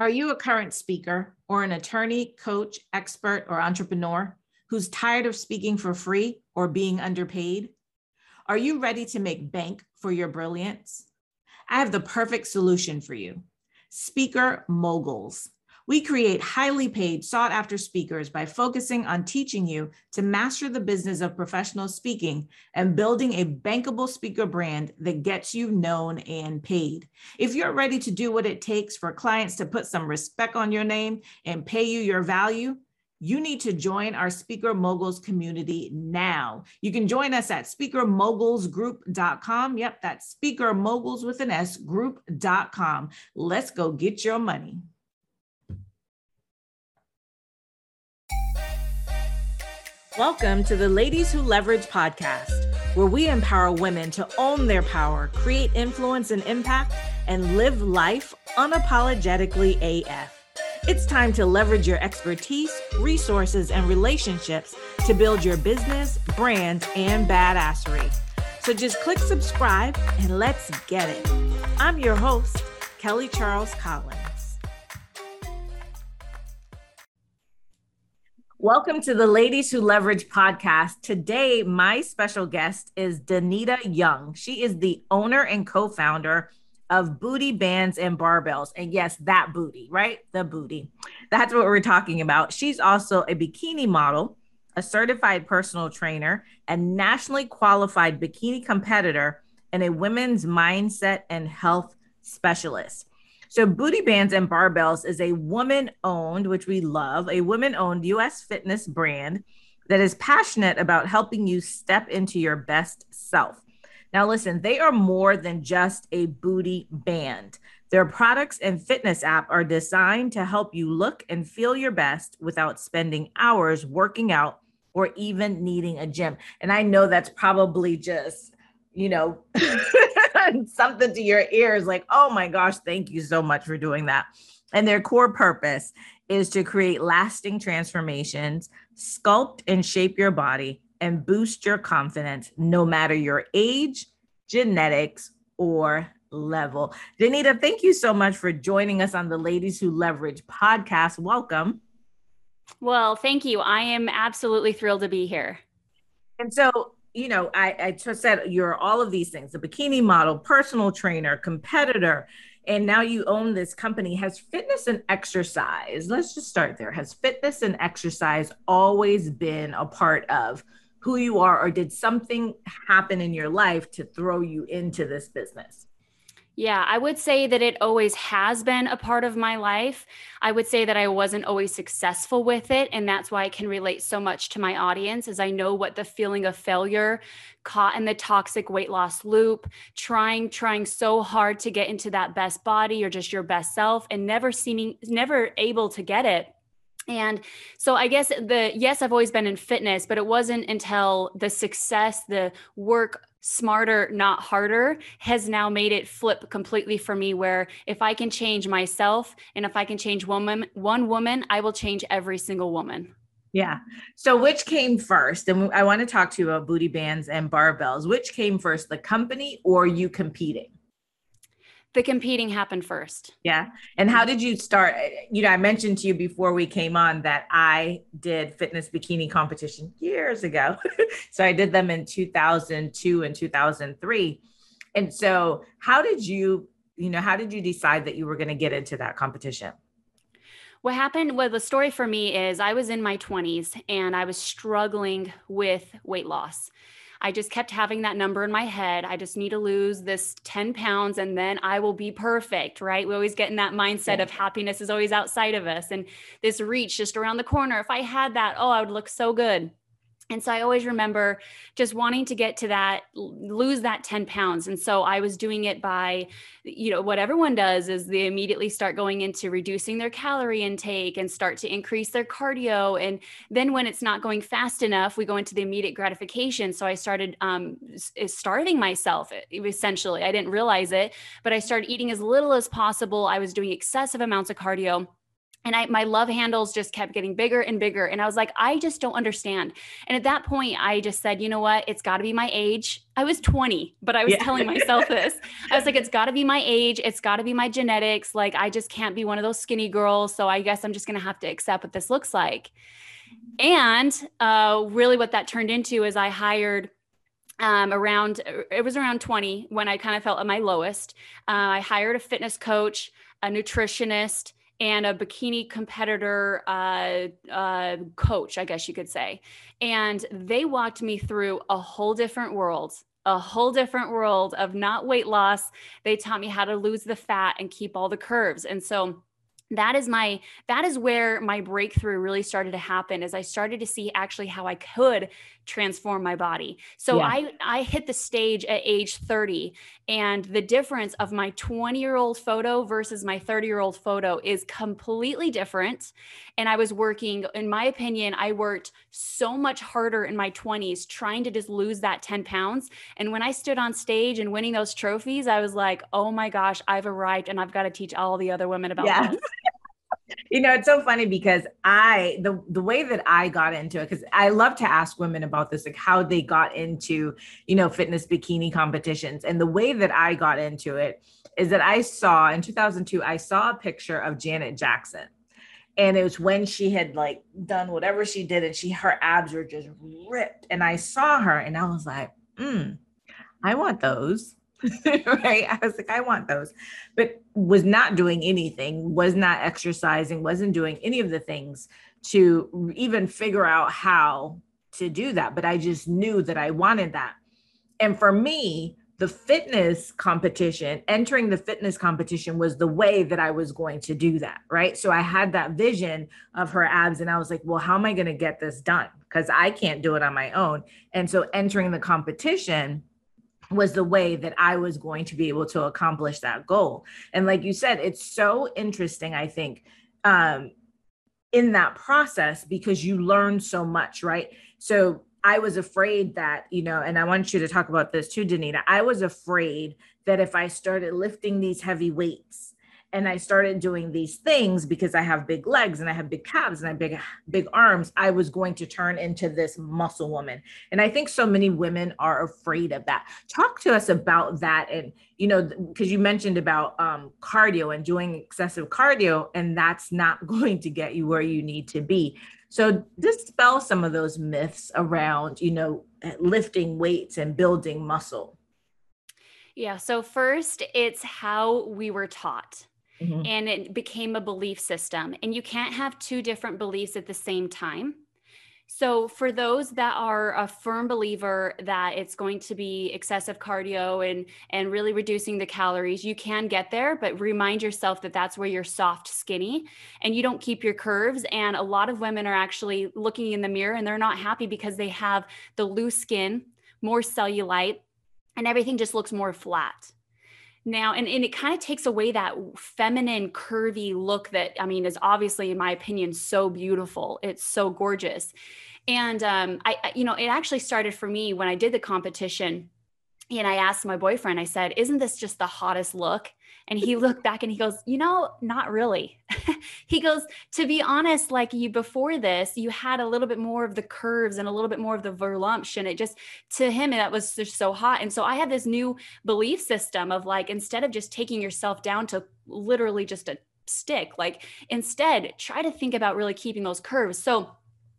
Are you a current speaker or an attorney, coach, expert, or entrepreneur who's tired of speaking for free or being underpaid? Are you ready to make bank for your brilliance? I have the perfect solution for you Speaker Moguls. We create highly paid, sought after speakers by focusing on teaching you to master the business of professional speaking and building a bankable speaker brand that gets you known and paid. If you're ready to do what it takes for clients to put some respect on your name and pay you your value, you need to join our Speaker Moguls community now. You can join us at speakermogulsgroup.com. Yep, that's Speaker Moguls with an S group.com. Let's go get your money. Welcome to the Ladies Who Leverage podcast, where we empower women to own their power, create influence and impact, and live life unapologetically AF. It's time to leverage your expertise, resources, and relationships to build your business, brand, and badassery. So just click subscribe and let's get it. I'm your host, Kelly Charles Collins. Welcome to the Ladies Who Leverage podcast. Today, my special guest is Danita Young. She is the owner and co founder of Booty Bands and Barbells. And yes, that booty, right? The booty. That's what we're talking about. She's also a bikini model, a certified personal trainer, a nationally qualified bikini competitor, and a women's mindset and health specialist. So, Booty Bands and Barbells is a woman owned, which we love, a woman owned US fitness brand that is passionate about helping you step into your best self. Now, listen, they are more than just a booty band. Their products and fitness app are designed to help you look and feel your best without spending hours working out or even needing a gym. And I know that's probably just, you know, something to your ears like, oh my gosh, thank you so much for doing that. And their core purpose is to create lasting transformations, sculpt and shape your body, and boost your confidence no matter your age, genetics, or level. Danita, thank you so much for joining us on the Ladies Who Leverage podcast. Welcome. Well, thank you. I am absolutely thrilled to be here. And so, you know, I, I just said you're all of these things a bikini model, personal trainer, competitor, and now you own this company. Has fitness and exercise, let's just start there. Has fitness and exercise always been a part of who you are, or did something happen in your life to throw you into this business? Yeah, I would say that it always has been a part of my life. I would say that I wasn't always successful with it. And that's why I can relate so much to my audience, as I know what the feeling of failure, caught in the toxic weight loss loop, trying, trying so hard to get into that best body or just your best self and never seeming, never able to get it and so I guess the yes, I've always been in fitness, but it wasn't until the success, the work smarter, not harder, has now made it flip completely for me. Where if I can change myself and if I can change woman, one woman, I will change every single woman. Yeah. So which came first? And I want to talk to you about booty bands and barbells. Which came first, the company or you competing? The competing happened first. Yeah. And how did you start? You know, I mentioned to you before we came on that I did fitness bikini competition years ago. so I did them in 2002 and 2003. And so how did you, you know, how did you decide that you were going to get into that competition? What happened, well, the story for me is I was in my 20s and I was struggling with weight loss. I just kept having that number in my head. I just need to lose this 10 pounds and then I will be perfect, right? We always get in that mindset yeah. of happiness is always outside of us and this reach just around the corner. If I had that, oh, I would look so good. And so I always remember just wanting to get to that, lose that 10 pounds. And so I was doing it by, you know, what everyone does is they immediately start going into reducing their calorie intake and start to increase their cardio. And then when it's not going fast enough, we go into the immediate gratification. So I started um, starving myself essentially. I didn't realize it, but I started eating as little as possible. I was doing excessive amounts of cardio and I, my love handles just kept getting bigger and bigger. And I was like, I just don't understand. And at that point, I just said, you know what? It's got to be my age. I was 20, but I was yeah. telling myself this. I was like, it's got to be my age. It's got to be my genetics. Like, I just can't be one of those skinny girls. So I guess I'm just going to have to accept what this looks like. And uh, really, what that turned into is I hired um, around it was around 20 when I kind of felt at my lowest. Uh, I hired a fitness coach, a nutritionist, and a bikini competitor uh, uh, coach, I guess you could say. And they walked me through a whole different world, a whole different world of not weight loss. They taught me how to lose the fat and keep all the curves. And so that is my that is where my breakthrough really started to happen as i started to see actually how i could transform my body so yeah. i i hit the stage at age 30 and the difference of my 20 year old photo versus my 30 year old photo is completely different and i was working in my opinion i worked so much harder in my 20s trying to just lose that 10 pounds and when i stood on stage and winning those trophies i was like oh my gosh i've arrived and i've got to teach all the other women about yeah. this you know, it's so funny because I the the way that I got into it because I love to ask women about this, like how they got into you know fitness bikini competitions, and the way that I got into it is that I saw in 2002 I saw a picture of Janet Jackson, and it was when she had like done whatever she did, and she her abs were just ripped, and I saw her, and I was like, hmm, I want those. right? I was like, I want those, but was not doing anything, was not exercising, wasn't doing any of the things to even figure out how to do that. But I just knew that I wanted that. And for me, the fitness competition, entering the fitness competition was the way that I was going to do that. Right. So I had that vision of her abs, and I was like, well, how am I going to get this done? Because I can't do it on my own. And so entering the competition, was the way that I was going to be able to accomplish that goal. And like you said, it's so interesting, I think, um, in that process because you learn so much, right? So I was afraid that, you know, and I want you to talk about this too, Danita. I was afraid that if I started lifting these heavy weights, and I started doing these things because I have big legs and I have big calves and I have big big arms, I was going to turn into this muscle woman. And I think so many women are afraid of that. Talk to us about that and you know because you mentioned about um, cardio and doing excessive cardio and that's not going to get you where you need to be. So dispel some of those myths around, you know, lifting weights and building muscle. Yeah. So, first, it's how we were taught. Mm-hmm. And it became a belief system. And you can't have two different beliefs at the same time. So, for those that are a firm believer that it's going to be excessive cardio and and really reducing the calories, you can get there, but remind yourself that that's where you're soft, skinny, and you don't keep your curves. And a lot of women are actually looking in the mirror and they're not happy because they have the loose skin, more cellulite, and everything just looks more flat now and, and it kind of takes away that feminine curvy look that i mean is obviously in my opinion so beautiful. It's so gorgeous. And um, I, you know it actually started for me when i did the competition and i asked my boyfriend i said isn't this just the hottest look and he looked back and he goes, You know, not really. he goes, To be honest, like you before this, you had a little bit more of the curves and a little bit more of the voluptuous. And it just, to him, that was just so hot. And so I had this new belief system of like, instead of just taking yourself down to literally just a stick, like instead try to think about really keeping those curves. So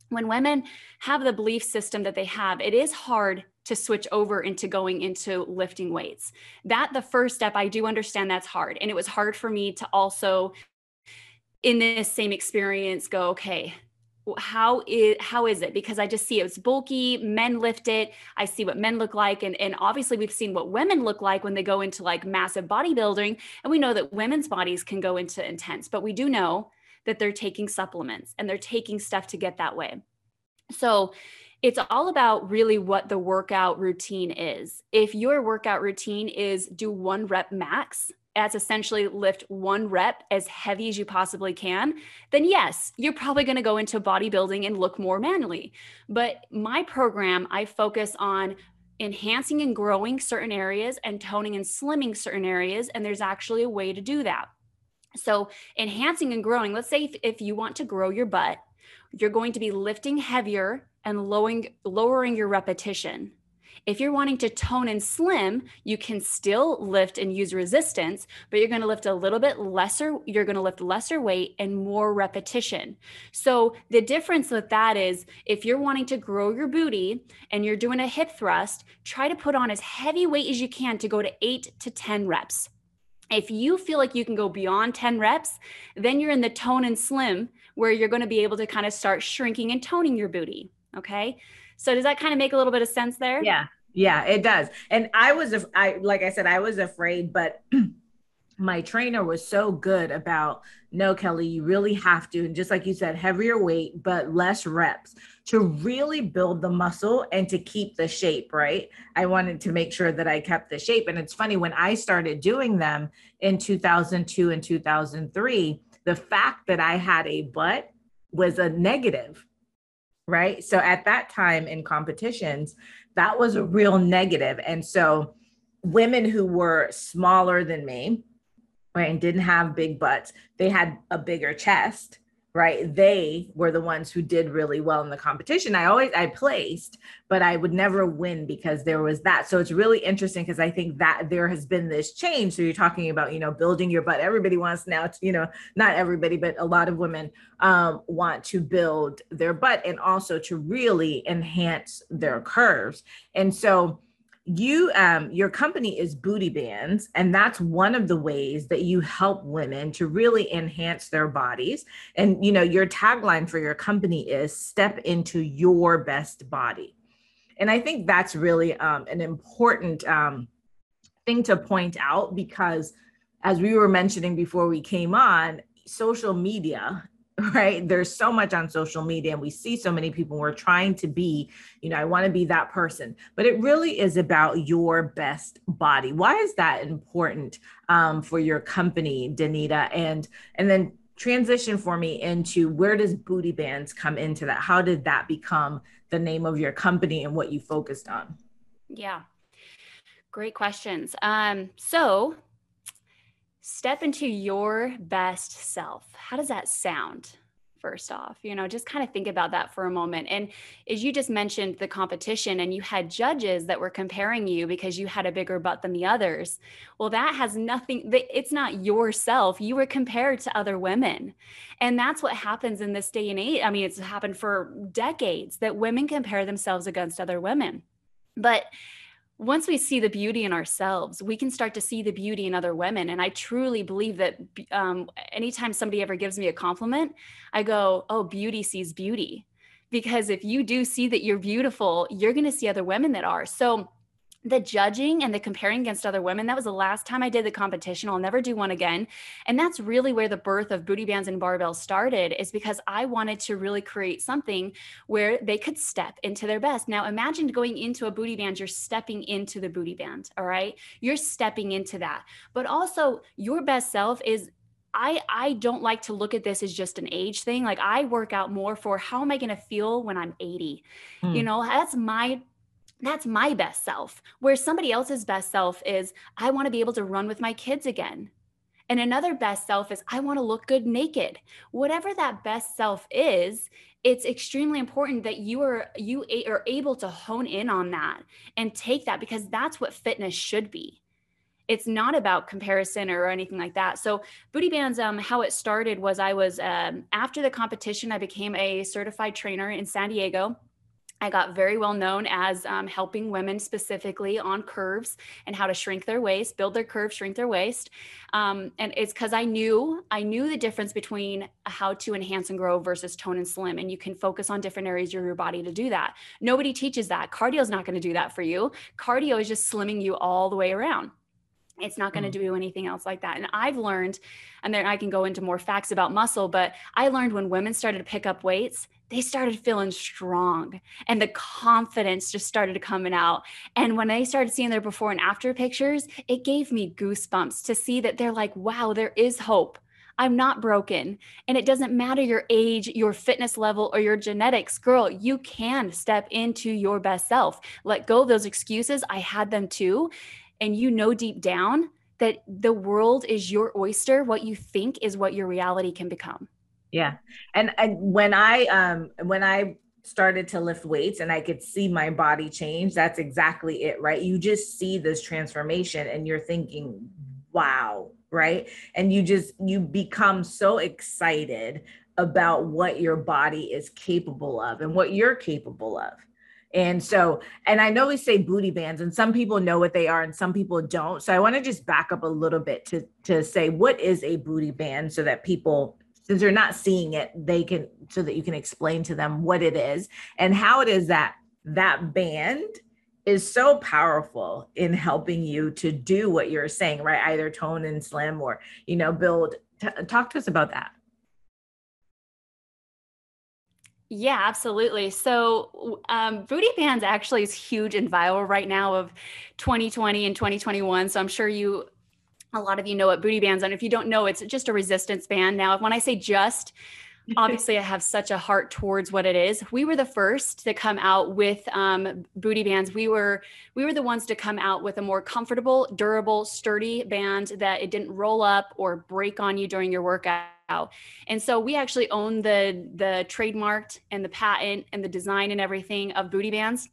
when women have the belief system that they have, it is hard to switch over into going into lifting weights. That the first step, I do understand that's hard. And it was hard for me to also in this same experience go, okay, how is how is it because i just see it's bulky men lift it i see what men look like and, and obviously we've seen what women look like when they go into like massive bodybuilding and we know that women's bodies can go into intense but we do know that they're taking supplements and they're taking stuff to get that way so it's all about really what the workout routine is. If your workout routine is do one rep max, that's essentially lift one rep as heavy as you possibly can, then yes, you're probably going to go into bodybuilding and look more manly. But my program, I focus on enhancing and growing certain areas and toning and slimming certain areas. And there's actually a way to do that. So, enhancing and growing, let's say if, if you want to grow your butt, you're going to be lifting heavier and lowering lowering your repetition. If you're wanting to tone and slim, you can still lift and use resistance, but you're going to lift a little bit lesser, you're going to lift lesser weight and more repetition. So the difference with that is if you're wanting to grow your booty and you're doing a hip thrust, try to put on as heavy weight as you can to go to 8 to 10 reps. If you feel like you can go beyond 10 reps, then you're in the tone and slim where you're going to be able to kind of start shrinking and toning your booty. Okay. So does that kind of make a little bit of sense there? Yeah. Yeah, it does. And I was, I like I said, I was afraid, but my trainer was so good about no, Kelly, you really have to, and just like you said, heavier weight, but less reps to really build the muscle and to keep the shape, right? I wanted to make sure that I kept the shape. And it's funny, when I started doing them in 2002 and 2003, the fact that I had a butt was a negative, right? So at that time in competitions, that was a real negative. And so women who were smaller than me, right, and didn't have big butts, they had a bigger chest, right? They were the ones who did really well in the competition. I always I placed, but I would never win because there was that. So it's really interesting because I think that there has been this change. So you're talking about, you know, building your butt. Everybody wants now to, you know, not everybody, but a lot of women um, want to build their butt and also to really enhance their curves. And so you um your company is booty bands and that's one of the ways that you help women to really enhance their bodies. And you know your tagline for your company is step into your best body. And i think that's really um, an important um, thing to point out because as we were mentioning before we came on social media right? There's so much on social media and we see so many people we're trying to be you know i want to be that person. But it really is about your best body. Why is that important um, for your company danita? And and then transition for me into where does booty bands come into that? How did that become the name of your company and what you focused on? Yeah. Great questions. Um, so step into your best self. How does that sound? First off, you know, just kind of think about that for a moment. And as you just mentioned the competition and you had judges that were comparing you because you had a bigger butt than the others. Well, that has nothing, it's not yourself. You were compared to other women. And that's what happens in this day and age. I mean, it's happened for decades that women compare themselves against other women. But once we see the beauty in ourselves, we can start to see the beauty in other women. And I truly believe that um, anytime somebody ever gives me a compliment, I go, Oh, beauty sees beauty. Because if you do see that you're beautiful, you're going to see other women that are. So, the judging and the comparing against other women that was the last time i did the competition i'll never do one again and that's really where the birth of booty bands and barbells started is because i wanted to really create something where they could step into their best now imagine going into a booty band you're stepping into the booty band all right you're stepping into that but also your best self is I I don't like to look at this as just an age thing. Like I work out more for how am I going to feel when I'm 80? Mm. You know, that's my that's my best self. Where somebody else's best self is, I want to be able to run with my kids again. And another best self is, I want to look good naked. Whatever that best self is, it's extremely important that you are you are able to hone in on that and take that because that's what fitness should be it's not about comparison or anything like that. So booty bands, um, how it started was I was um, after the competition, I became a certified trainer in San Diego. I got very well known as um, helping women specifically on curves and how to shrink their waist, build their curves, shrink their waist. Um, and it's because I knew I knew the difference between how to enhance and grow versus tone and slim. And you can focus on different areas of your body to do that. Nobody teaches that. Cardio is not going to do that for you. Cardio is just slimming you all the way around. It's not going to mm. do anything else like that. And I've learned, and then I can go into more facts about muscle, but I learned when women started to pick up weights, they started feeling strong and the confidence just started coming out. And when they started seeing their before and after pictures, it gave me goosebumps to see that they're like, wow, there is hope. I'm not broken. And it doesn't matter your age, your fitness level, or your genetics. Girl, you can step into your best self. Let go of those excuses. I had them too. And you know deep down that the world is your oyster. What you think is what your reality can become. Yeah. And, and when I um when I started to lift weights and I could see my body change, that's exactly it, right? You just see this transformation and you're thinking, wow, right? And you just you become so excited about what your body is capable of and what you're capable of. And so, and I know we say booty bands, and some people know what they are, and some people don't. So I want to just back up a little bit to to say what is a booty band, so that people, since they're not seeing it, they can so that you can explain to them what it is and how it is that that band is so powerful in helping you to do what you're saying, right? Either tone and slim, or you know, build. T- talk to us about that. Yeah, absolutely. So, um, Booty Bands actually is huge and viral right now of 2020 and 2021. So, I'm sure you, a lot of you know what Booty Bands are. If you don't know, it's just a resistance band. Now, when I say just, obviously I have such a heart towards what it is. We were the first to come out with um, booty bands. We were we were the ones to come out with a more comfortable, durable, sturdy band that it didn't roll up or break on you during your workout. And so we actually own the the trademarked and the patent and the design and everything of booty bands.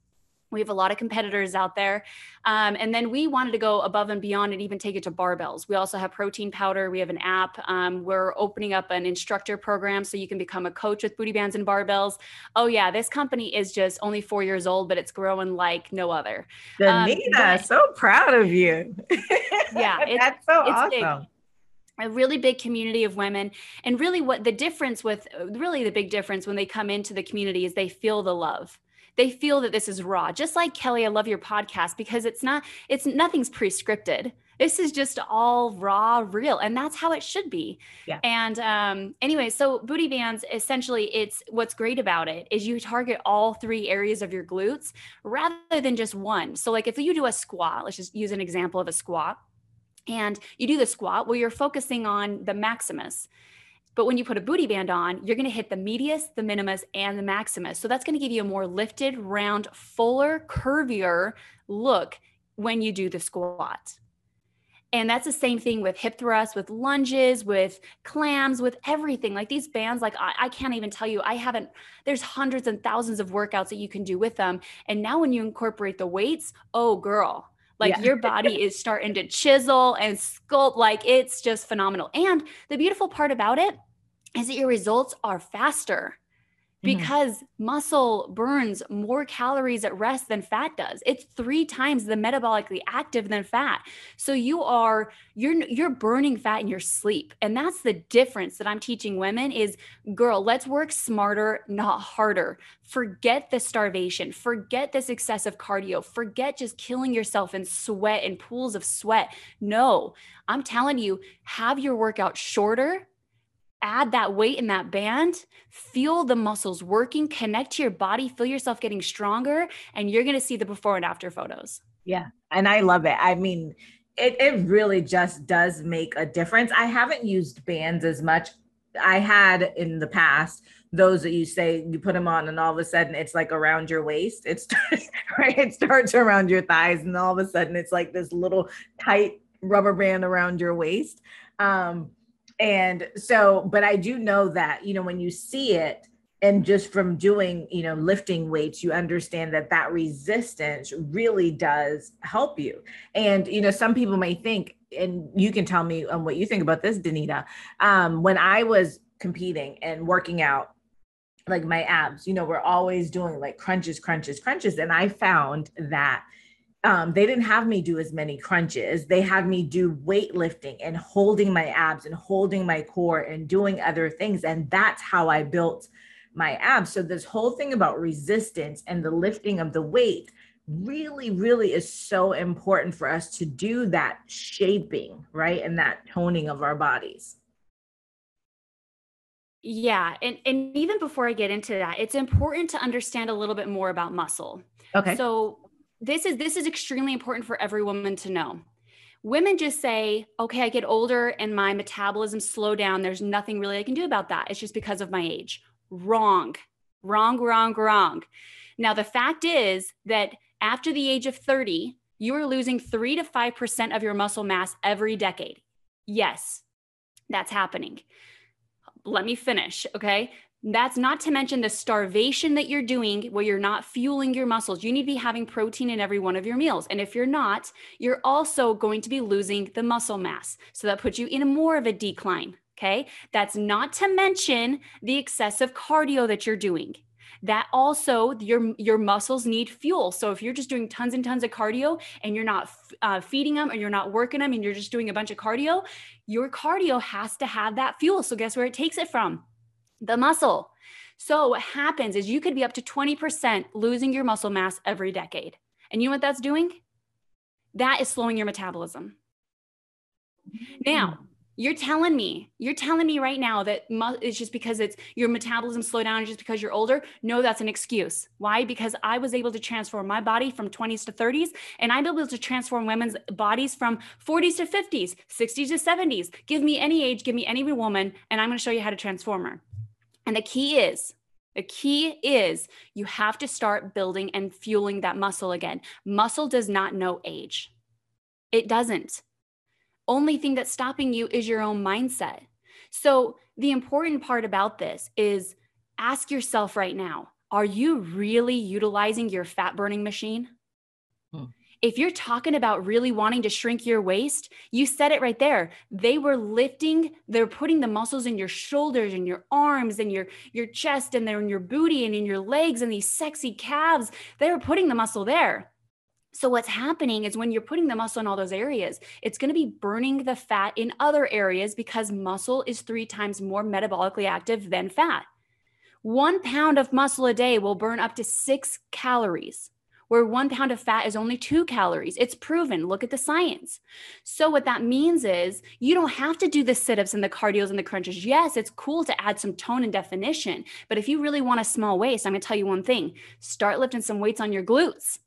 We have a lot of competitors out there. Um, and then we wanted to go above and beyond and even take it to barbells. We also have protein powder. We have an app. Um, we're opening up an instructor program so you can become a coach with booty bands and barbells. Oh, yeah, this company is just only four years old, but it's growing like no other. Danita, um, so proud of you. Yeah, it's, that's so awesome. Big a really big community of women. And really what the difference with really the big difference when they come into the community is they feel the love. They feel that this is raw. Just like kelly i love your podcast because it's not it's nothing's pre-scripted. This is just all raw real and that's how it should be. Yeah. and um anyway so booty bands essentially it's what's great about it is you target all three areas of your glutes rather than just one. So like if you do a squat let's just use an example of a squat and you do the squat well you're focusing on the maximus but when you put a booty band on, you're going to hit the medius, the minimus, and the maximus. So that's going to give you a more lifted, round, fuller, curvier look when you do the squat. And that's the same thing with hip thrusts, with lunges, with clams, with everything. Like these bands, like I, I, can't even tell you, I haven't, there's hundreds and thousands of workouts that you can do with them. And now when you incorporate the weights, oh girl, like yeah. your body is starting to chisel and sculpt. Like it's just phenomenal. And the beautiful part about it is that your results are faster. Because mm-hmm. muscle burns more calories at rest than fat does. It's three times the metabolically active than fat. So you are you're you're burning fat in your sleep. And that's the difference that i'm teaching women is girl let's work smarter not harder. Forget the starvation. Forget this excessive cardio. Forget just killing yourself in sweat and pools of sweat. No i'm telling you have your workout shorter add that weight in that band, feel the muscles working, connect to your body, feel yourself getting stronger, and you're going to see the before and after photos. Yeah. And I love it. I mean, it, it really just does make a difference. I haven't used bands as much. I had in the past those that you say you put them on and all of a sudden it's like around your waist. It starts right. It starts around your thighs and all of a sudden it's like this little tight rubber band around your waist. Um, and so but i do know that you know when you see it and just from doing you know lifting weights you understand that that resistance really does help you. And you know some people may think and you can tell me um, what you think about this danita. Um, when i was competing and working out like my abs you know we're always doing like crunches crunches crunches. And i found that um, they didn't have me do as many crunches. They had me do weightlifting and holding my abs and holding my core and doing other things. And that's how I built my abs. So, this whole thing about resistance and the lifting of the weight really, really is so important for us to do that shaping, right? And that toning of our bodies. Yeah. And, and even before I get into that, it's important to understand a little bit more about muscle. Okay. So, this is this is extremely important for every woman to know women just say okay i get older and my metabolism slow down there's nothing really i can do about that it's just because of my age wrong wrong wrong wrong now the fact is that after the age of 30 you are losing three to 5% of your muscle mass every decade. Yes, that's happening. Let me finish. Okay. That's not to mention the starvation that you're doing where you're not fueling your muscles. You need to be having protein in every one of your meals. And if you're not, you're also going to be losing the muscle mass. So that puts you in more of a decline. Okay. That's not to mention the excessive cardio that you're doing that also your your muscles need fuel so if you're just doing tons and tons of cardio and you're not uh, feeding them and you're not working them and you're just doing a bunch of cardio your cardio has to have that fuel so guess where it takes it from the muscle so what happens is you could be up to 20% losing your muscle mass every decade and you know what that's doing that is slowing your metabolism now you're telling me, you're telling me right now that mu- it's just because it's your metabolism slow down just because you're older. No, that's an excuse. Why? Because I was able to transform my body from 20s to 30s, and I'm able to transform women's bodies from 40s to 50s, 60s to 70s. Give me any age, give me any woman, and I'm going to show you how to transform her. And the key is, the key is you have to start building and fueling that muscle again. Muscle does not know age. It doesn't only thing that's stopping you is your own mindset. So, the important part about this is ask yourself right now are you really utilizing your fat burning machine? If you're talking about really wanting to shrink your waist, you said it right there. They were lifting, they're putting the muscles in your shoulders and your arms and your your chest and they're in your booty and in your legs and these sexy calves. They were putting the muscle there. So, what's happening is when you're putting the muscle in all those areas, it's going to be burning the fat in other areas because muscle is three times more metabolically active than fat. One pound of muscle a day will burn up to six calories, where one pound of fat is only two calories. It's proven. Look at the science. So, what that means is you don't have to do the sit ups and the cardios and the crunches. Yes, it's cool to add some tone and definition. But if you really want a small waist, I'm going to tell you one thing start lifting some weights on your glutes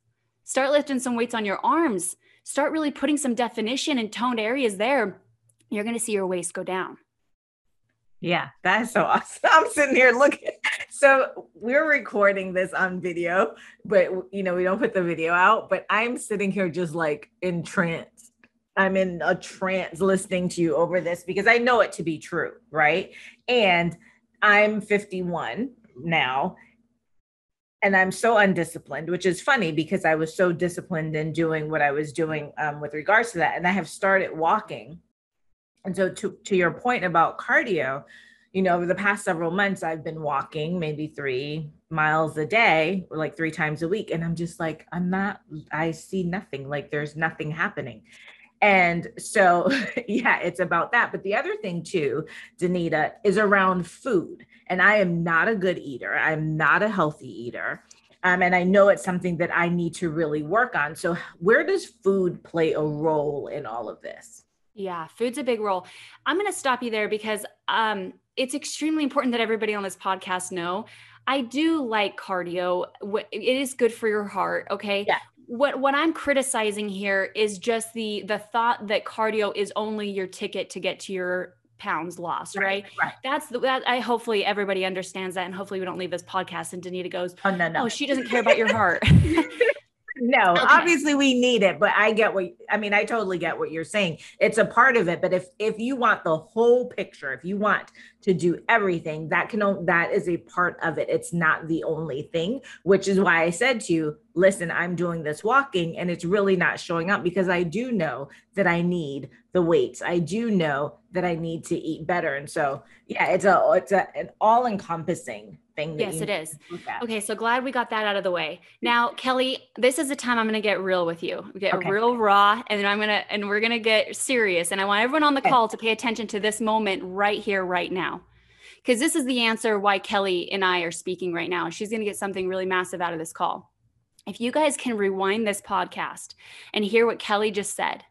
Start lifting some weights on your arms. Start really putting some definition and toned areas there. You're going to see your waist go down. Yeah, that's so awesome. I'm sitting here looking. So we're recording this on video, but you know, we don't put the video out, but I'm sitting here just like in trance. I'm in a trance listening to you over this because I know it to be true, right? And I'm 51 now and I'm so undisciplined, which is funny because I was so disciplined in doing what I was doing um, with regards to that. And I have started walking. And so, to, to your point about cardio, you know, over the past several months, I've been walking maybe three miles a day, or like three times a week. And I'm just like, I'm not, I see nothing. Like there's nothing happening. And so, yeah, it's about that. But the other thing, too, Danita, is around food. And I am not a good eater, I'm not a healthy eater. Um, and I know it's something that I need to really work on. So, where does food play a role in all of this? Yeah, food's a big role. I'm going to stop you there because um, it's extremely important that everybody on this podcast know. I do like cardio. It is good for your heart. Okay. Yeah what what I'm criticizing here is just the the thought that cardio is only your ticket to get to your pounds lost, right? Right. right. That's the, that I hopefully everybody understands that, and hopefully we don't leave this podcast and Danita goes, oh no, no, oh she doesn't care about your heart. no, okay. obviously we need it, but I get what I mean. I totally get what you're saying. It's a part of it, but if if you want the whole picture, if you want to do everything, that can that is a part of it. It's not the only thing, which is why I said to you, listen, I'm doing this walking, and it's really not showing up because I do know that I need the weights. I do know that I need to eat better, and so yeah, it's a it's a, an all encompassing thing. yes, it is. Okay, so glad we got that out of the way. Now, Kelly, this is the time I'm going to get real with you. Get okay. real raw, and then I'm gonna and we're gonna get serious. And I want everyone on the okay. call to pay attention to this moment right here, right now, because this is the answer why Kelly and I are speaking right now. She's going to get something really massive out of this call. If you guys can rewind this podcast and hear what Kelly just said,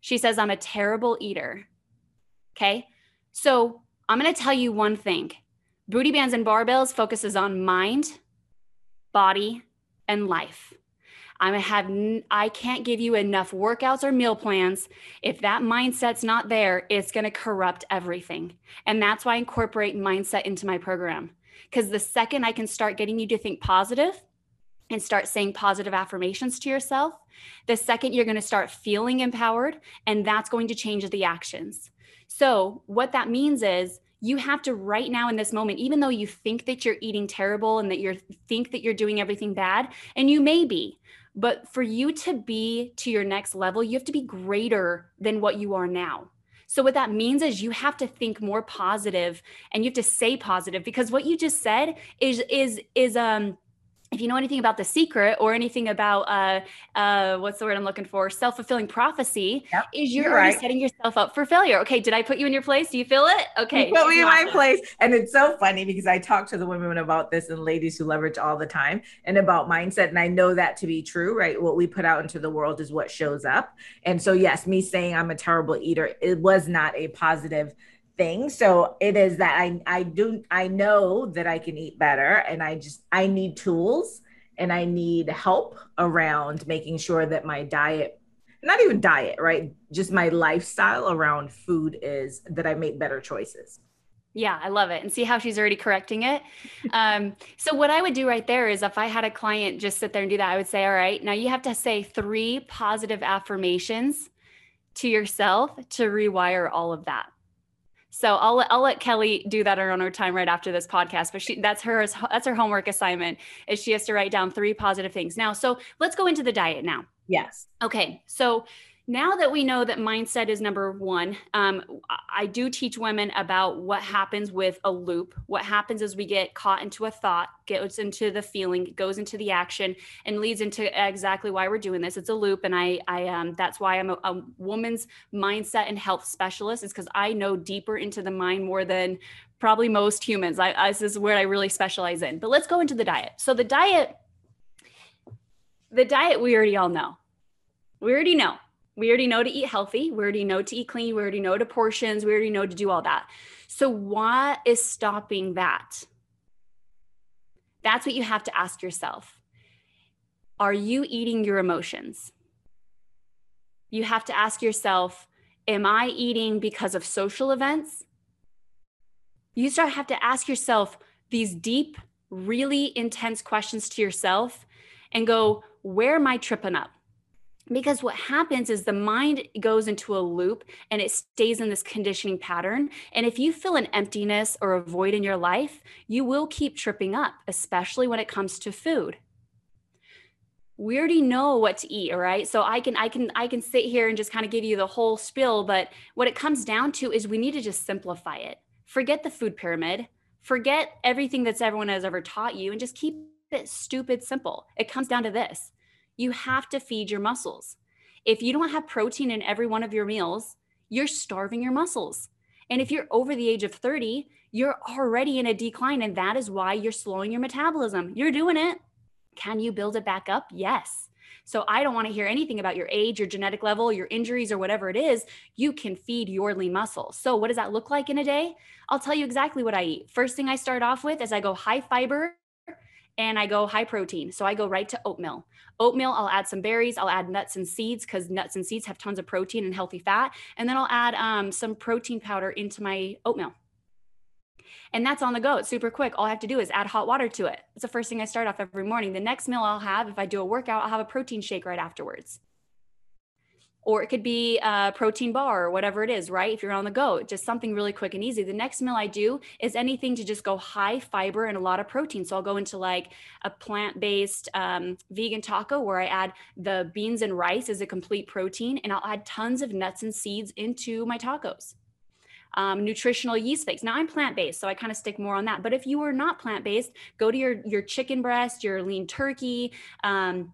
she says, "I'm a terrible eater." Okay, so I'm going to tell you one thing Booty Bands and Barbells focuses on mind, body, and life. I have I can't give you enough workouts or meal plans. If that mindset's not there, it's going to corrupt everything. And that's why I incorporate mindset into my program. Cuz the second I can start getting you to think positive, and start saying positive affirmations to yourself. The second, you're going to start feeling empowered, and that's going to change the actions. So, what that means is you have to right now in this moment even though you think that you're eating terrible and that you think that you're doing everything bad and you may be but for you to be to your next level you have to be greater than what you are now. So what that means is you have to think more positive and you have to say positive because what you just said is is is um if you know anything about the secret or anything about uh, uh, what's the word I'm looking for, self-fulfilling prophecy, yep, is you're, you're already right. setting yourself up for failure. Okay, did I put you in your place? Do you feel it? Okay, you put me in my place, and it's so funny because I talk to the women about this and ladies who leverage all the time and about mindset, and I know that to be true. Right, what we put out into the world is what shows up, and so yes, me saying I'm a terrible eater, it was not a positive thing. So it is that I I do I know that I can eat better and I just I need tools and I need help around making sure that my diet not even diet, right? Just my lifestyle around food is that I make better choices. Yeah, I love it. And see how she's already correcting it. Um, so, what I would do right there is if I had a client just sit there and do that, I would say, All right, now you have to say three positive affirmations to yourself to rewire all of that. So I'll I'll let Kelly do that on her time right after this podcast. But she that's her that's her homework assignment is she has to write down three positive things. Now, so let's go into the diet now. Yes. Okay. So now that we know that mindset is number one, um, I do teach women about what happens with a loop. What happens is we get caught into a thought, goes into the feeling, goes into the action, and leads into exactly why we're doing this. It's a loop, and I, I, um, that's why I'm a, a woman's mindset and health specialist. Is because I know deeper into the mind more than probably most humans. I, I, this is where I really specialize in. But let's go into the diet. So the diet, the diet, we already all know. We already know we already know to eat healthy. We already know to eat clean. We already know to portions. We already know to do all that. So, what is stopping that? That's what you have to ask yourself. Are you eating your emotions? You have to ask yourself, Am I eating because of social events? You start have to ask yourself these deep, really intense questions to yourself and go, Where am I tripping up? Because what happens is the mind goes into a loop and it stays in this conditioning pattern. And if you feel an emptiness or a void in your life you will keep tripping up especially when it comes to food. We already know what to eat all right? So i can i can i can sit here and just kind of give you the whole spill but what it comes down to is we need to just simplify it. Forget the food pyramid. Forget everything that's everyone has ever taught you and just keep it stupid simple. It comes down to this you have to feed your muscles. If you don't have protein in every one of your meals, you're starving your muscles. And if you're over the age of 30, you're already in a decline. And that is why you're slowing your metabolism. You're doing it. Can you build it back up? Yes. So I don't want to hear anything about your age, your genetic level, your injuries, or whatever it is. You can feed your lean muscle. So what does that look like in a day? I'll tell you exactly what I eat. First thing I start off with is I go high fiber and I go high protein. So I go right to oatmeal. Oatmeal, I'll add some berries, I'll add nuts and seeds because nuts and seeds have tons of protein and healthy fat. And then I'll add um, some protein powder into my oatmeal. And that's on the go. It's super quick. All I have to do is add hot water to it. It's the first thing I start off every morning. The next meal I'll have, if I do a workout, I'll have a protein shake right afterwards or it could be a protein bar or whatever it is, right? If you're on the go, just something really quick and easy. The next meal I do is anything to just go high fiber and a lot of protein. So I'll go into like a plant based um, vegan taco where I add the beans and rice as a complete protein, and I'll add tons of nuts and seeds into my tacos. Um, nutritional yeast flakes. Now I'm plant based, so I kind of stick more on that. But if you are not plant based, go to your your chicken breast, your lean turkey. Um,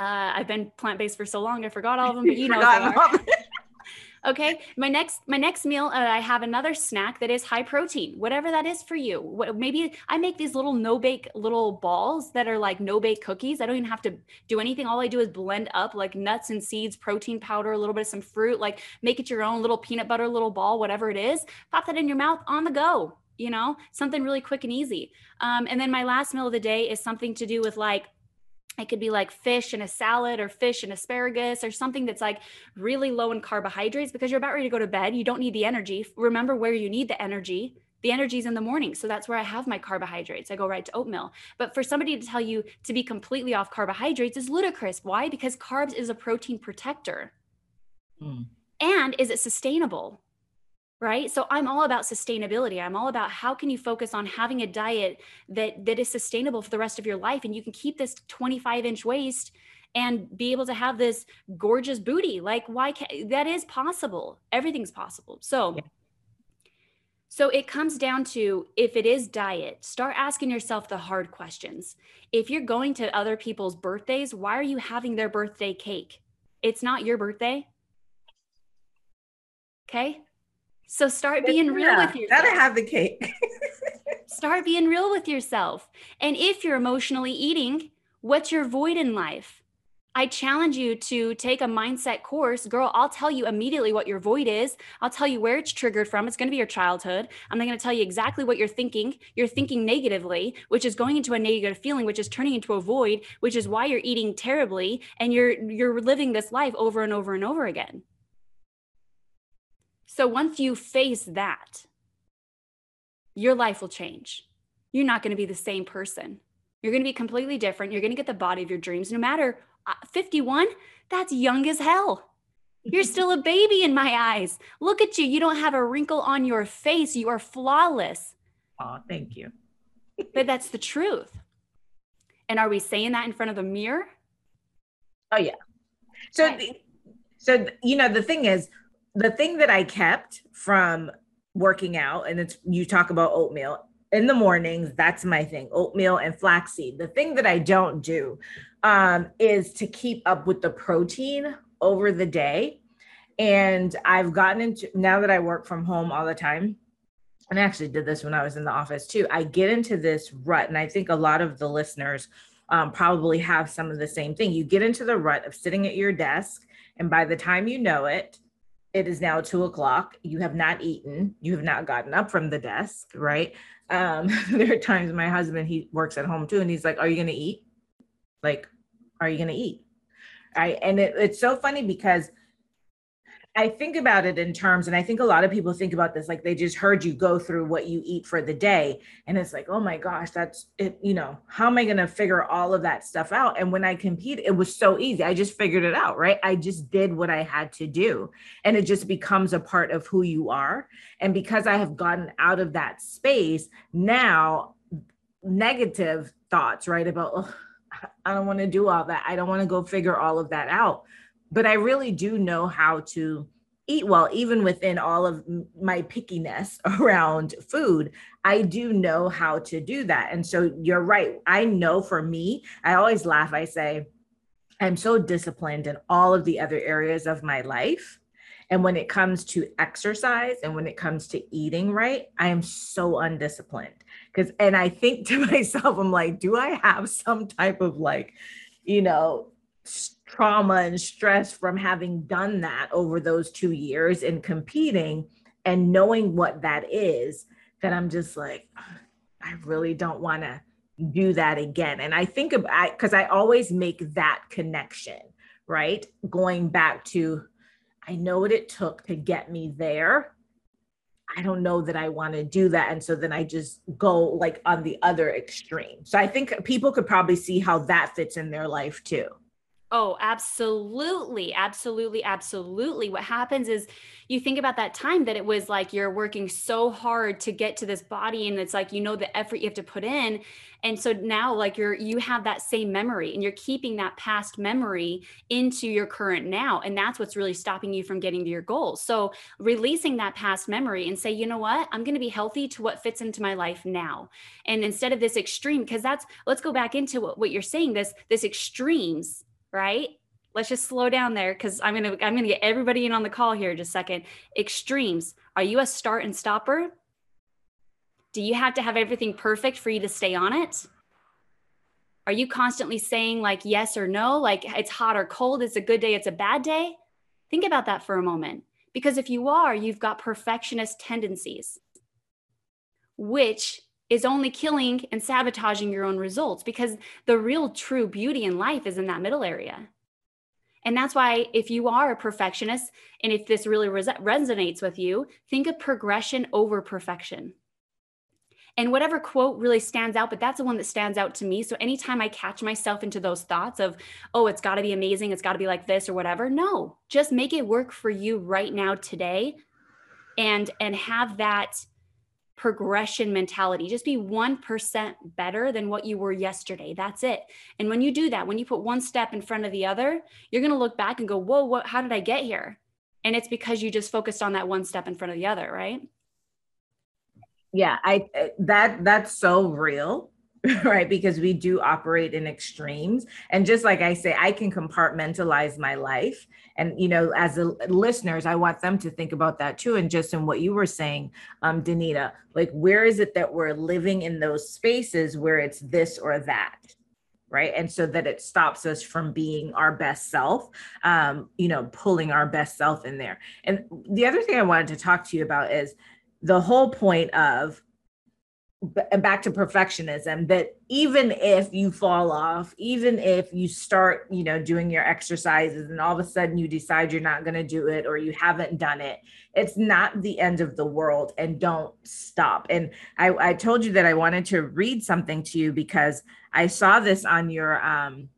uh, I've been plant based for so long, I forgot all of them, but you know. okay, my next my next meal, uh, I have another snack that is high protein, whatever that is for you. What, maybe I make these little no bake little balls that are like no bake cookies. I don't even have to do anything. All I do is blend up like nuts and seeds, protein powder, a little bit of some fruit, like make it your own little peanut butter little ball, whatever it is. Pop that in your mouth on the go. You know, something really quick and easy. Um, and then my last meal of the day is something to do with like it could be like fish and a salad or fish and asparagus or something that's like really low in carbohydrates because you're about ready to go to bed. You don't need the energy. Remember where you need the energy The energy's in the morning. So that's where I have my carbohydrates. I go right to oatmeal. But for somebody to tell you to be completely off carbohydrates is ludicrous. Why? Because carbs is a protein protector. Mm. And is it sustainable? Right? So I'm all about sustainability. I'm all about how can you focus on having a diet that that is sustainable for the rest of your life and you can keep this 25 inch waist and be able to have this gorgeous booty. Like why can that is possible. Everything's possible. So yeah so it comes down to if it is diet, start asking yourself the hard questions. If you're going to other people's birthdays, why are you having their birthday cake? It's not your birthday. Okay? So start being yeah, real with yourself. Gotta have the cake. start being real with yourself. And if you're emotionally eating, what's your void in life? I challenge you to take a mindset course. Girl, I'll tell you immediately what your void is. I'll tell you where it's triggered from. It's going to be your childhood. I'm going to tell you exactly what you're thinking. You're thinking negatively, which is going into a negative feeling, which is turning into a void, which is why you're eating terribly and you're you're living this life over and over and over again. So once you face that, your life will change. You're not going to be the same person. You're going to be completely different. You're going to get the body of your dreams no matter uh, 51, that's young as hell. You're still a baby in my eyes. Look at you. You don't have a wrinkle on your face. You are flawless. Oh, thank you. but that's the truth. And are we saying that in front of the mirror? Oh yeah. So right. the, so you know the thing is the thing that I kept from working out and it's you talk about oatmeal in the mornings that's my thing oatmeal and flaxseed the thing that i don't do um, is to keep up with the protein over the day. And I've gotten into now that I work from home all the time, and I actually did this when I was in the office too. I get into this rut, and I think a lot of the listeners um, probably have some of the same thing. You get into the rut of sitting at your desk, and by the time you know it, it is now two o'clock. You have not eaten. You have not gotten up from the desk, right? Um, there are times my husband he works at home too, and he's like, "Are you going to eat?" Like, are you going to eat? Right. And it, it's so funny because I think about it in terms, and I think a lot of people think about this like they just heard you go through what you eat for the day. And it's like, oh my gosh, that's it. You know, how am I going to figure all of that stuff out? And when I compete, it was so easy. I just figured it out, right? I just did what I had to do. And it just becomes a part of who you are. And because I have gotten out of that space, now negative thoughts, right? About, I don't want to do all that. I don't want to go figure all of that out. But I really do know how to eat well, even within all of my pickiness around food. I do know how to do that. And so you're right. I know for me, I always laugh. I say, I'm so disciplined in all of the other areas of my life. And when it comes to exercise and when it comes to eating right, I am so undisciplined because and i think to myself i'm like do i have some type of like you know trauma and stress from having done that over those two years and competing and knowing what that is that i'm just like ah, i really don't want to do that again and i think about because i always make that connection right going back to i know what it took to get me there I don't know that I want to do that. And so then I just go like on the other extreme. So I think people could probably see how that fits in their life too. Oh, absolutely. Absolutely. Absolutely. What happens is you think about that time that it was like you're working so hard to get to this body and it's like you know the effort you have to put in. And so now like you're you have that same memory and you're keeping that past memory into your current now and that's what's really stopping you from getting to your goals. So releasing that past memory and say, "You know what? I'm going to be healthy to what fits into my life now." And instead of this extreme because that's let's go back into what, what you're saying this this extremes right? Let's just slow down there because I'm gonna I'm gonna get everybody in on the call here just a second. Extremes. Are you a start and stopper? Do you have to have everything perfect for you to stay on it? Are you constantly saying like yes or no, like it's hot or cold, it's a good day, it's a bad day? Think about that for a moment. Because if you are, you've got perfectionist tendencies, which is only killing and sabotaging your own results because the real true beauty in life is in that middle area. And that's why, if you are a perfectionist and if this really res- resonates with you, think of progression over perfection. and whatever quote really stands out, but that's the one that stands out to me. So anytime I catch myself into those thoughts of, oh, it's got to be amazing, it's got to be like this or whatever, no, just make it work for you right now today and and have that progression mentality. Just be 1% better than what you were yesterday. That's it. And when you do that, when you put one step in front of the other, you're going to look back and go, "Whoa, what how did I get here?" And it's because you just focused on that one step in front of the other, right? yeah i eh, that that's so real right because we do operate in extremes and just like i say i can compartmentalize my life and you know as a, listeners i want them to think about that too and just in what you were saying um danita like where is it that we're living in those spaces where it's this or that right? And so that it stops us from being our best self um you know pulling our best self in there. And the other thing i wanted to talk to you about is the whole point of and back to perfectionism that even if you fall off even if you start you know doing your exercises and all of a sudden you decide you're not going to do it or you haven't done it it's not the end of the world and don't stop. And i, I told you that i wanted to read something to you because i saw this on your um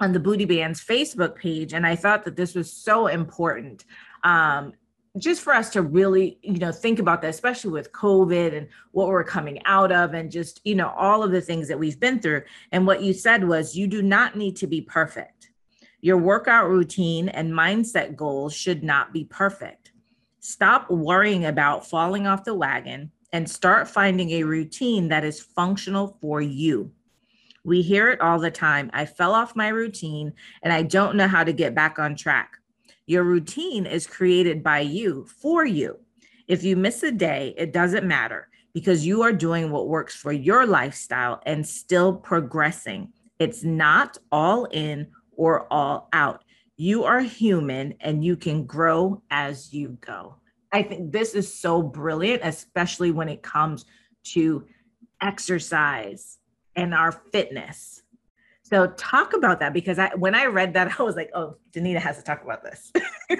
on the booty bands facebook page and i thought that this was so important um just for us to really you know think about that especially with covid and what we're coming out of and just you know all of the things that we've been through. And what you said was you do not need to be perfect. Your workout routine and mindset goals should not be perfect. Stop worrying about falling off the wagon and start finding a routine that is functional for you. We hear it all the time. I fell off my routine and i don't know how to get back on track your routine is created by you for you. If you miss a day, it doesn't matter because you are doing what works for your lifestyle and still progressing. It's not all in or all out. You are human and you can grow as you go. I think this is so brilliant, especially when it comes to exercise and our fitness. So talk about that because I when I read that I was like, oh, Danita has to talk about this.